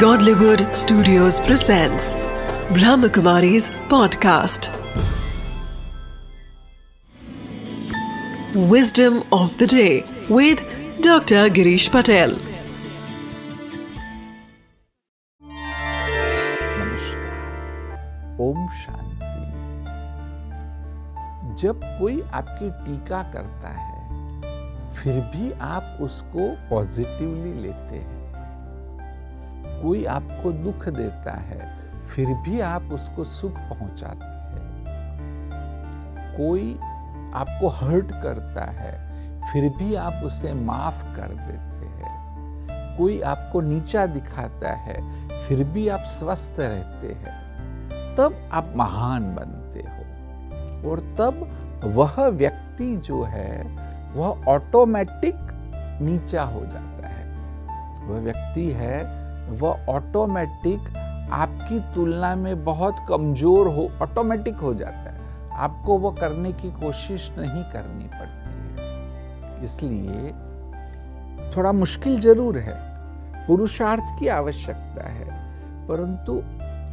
Godlywood Studios presents Brahmakumari's podcast. Wisdom of the day with Dr. Girish Patel. नमस्कार ओम शांति जब कोई आपकी टीका करता है फिर भी आप उसको पॉजिटिवली लेते हैं कोई आपको दुख देता है, फिर भी आप उसको सुख पहुंचाते हैं। कोई आपको हर्ट करता है, फिर भी आप उसे माफ़ कर देते हैं। कोई आपको नीचा दिखाता है, फिर भी आप स्वस्थ रहते हैं। तब आप महान बनते हो। और तब वह व्यक्ति जो है, वह ऑटोमेटिक नीचा हो जाता है। वह व्यक्ति है वह ऑटोमेटिक आपकी तुलना में बहुत कमज़ोर हो ऑटोमेटिक हो जाता है। आपको वो करने की कोशिश नहीं करनी पड़ती है। इसलिए थोड़ा मुश्किल ज़रूर है। पुरुषार्थ की आवश्यकता है। परंतु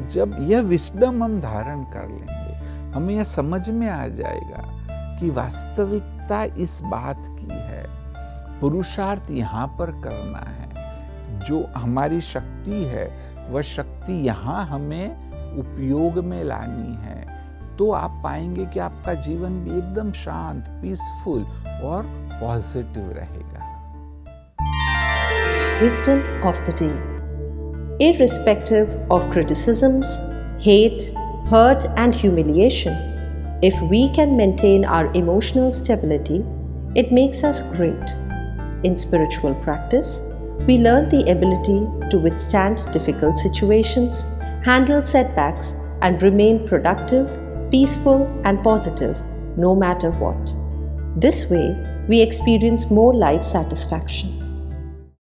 जब यह विस्डम हम धारण कर लेंगे, हमें यह समझ में आ जाएगा कि वास्तविकता इस बात की है। पुरुषार्थ यहाँ पर करना है। जो हमारी शक्ति है वह शक्ति यहाँ हमें उपयोग में लानी है तो आप पाएँगे कि आपका जीवन भी एकदम शांत पीसफुल और पॉजिटिव रहेगा Wisdom of the day. Irrespective of criticisms, hate, hurt, and humiliation, if we can maintain our emotional stability, it makes us great. In spiritual practice, we learn the ability to withstand difficult situations, handle setbacks, and remain productive, peaceful, and positive no matter what. This way, we experience more life satisfaction.